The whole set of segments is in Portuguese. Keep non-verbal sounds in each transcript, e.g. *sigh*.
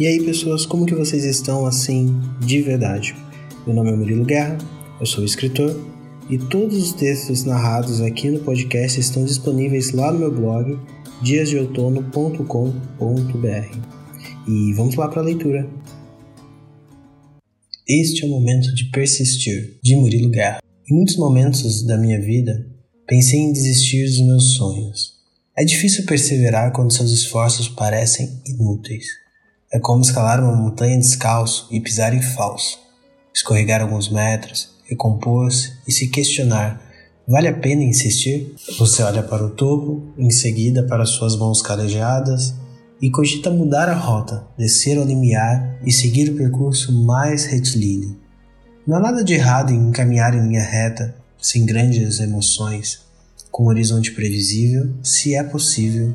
E aí, pessoas, como que vocês estão assim de verdade? Meu nome é Murilo Guerra, eu sou escritor e todos os textos narrados aqui no podcast estão disponíveis lá no meu blog diasdeoutono.com.br. E vamos lá para a leitura. Este é o momento de persistir, de Murilo Guerra. Em muitos momentos da minha vida, pensei em desistir dos meus sonhos. É difícil perseverar quando seus esforços parecem inúteis. É como escalar uma montanha descalço e pisar em falso. Escorregar alguns metros, recompor-se e se questionar: vale a pena insistir? Você olha para o topo, em seguida para suas mãos calejadas e cogita mudar a rota, descer ao limiar e seguir o percurso mais retilíneo. Não há nada de errado em caminhar em linha reta, sem grandes emoções, com um horizonte previsível, se é possível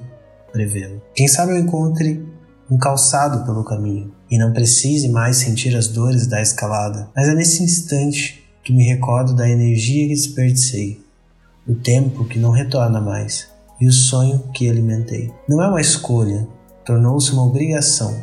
prevê-lo. Quem sabe eu encontre um calçado pelo caminho e não precise mais sentir as dores da escalada. Mas é nesse instante que me recordo da energia que desperdicei, o tempo que não retorna mais e o sonho que alimentei. Não é uma escolha, tornou-se uma obrigação.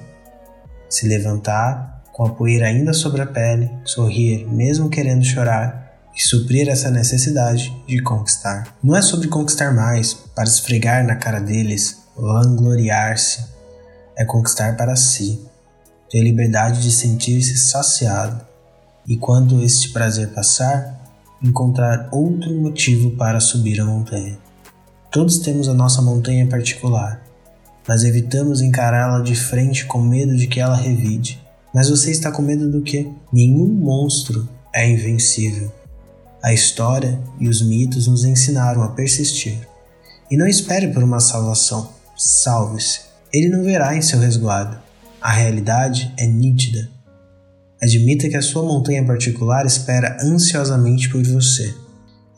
Se levantar, com a poeira ainda sobre a pele, sorrir mesmo querendo chorar e suprir essa necessidade de conquistar. Não é sobre conquistar mais para esfregar na cara deles, vangloriar-se é conquistar para si, ter liberdade de sentir-se saciado e, quando este prazer passar, encontrar outro motivo para subir a montanha. Todos temos a nossa montanha particular, mas evitamos encará-la de frente com medo de que ela revide. Mas você está com medo do que? Nenhum monstro é invencível. A história e os mitos nos ensinaram a persistir. E não espere por uma salvação. Salve-se ele não verá em seu resguardo. A realidade é nítida. Admita que a sua montanha particular espera ansiosamente por você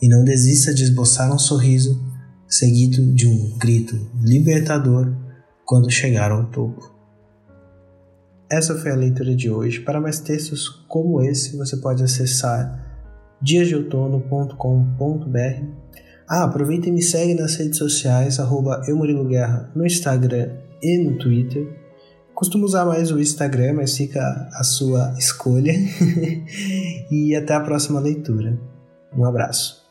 e não desista de esboçar um sorriso seguido de um grito libertador quando chegar ao topo. Essa foi a leitura de hoje. Para mais textos como esse, você pode acessar diasdeoutono.com.br. Ah, aproveita e me segue nas redes sociais, arroba Guerra no Instagram e no Twitter. Costumo usar mais o Instagram, mas fica a sua escolha. *laughs* e até a próxima leitura. Um abraço.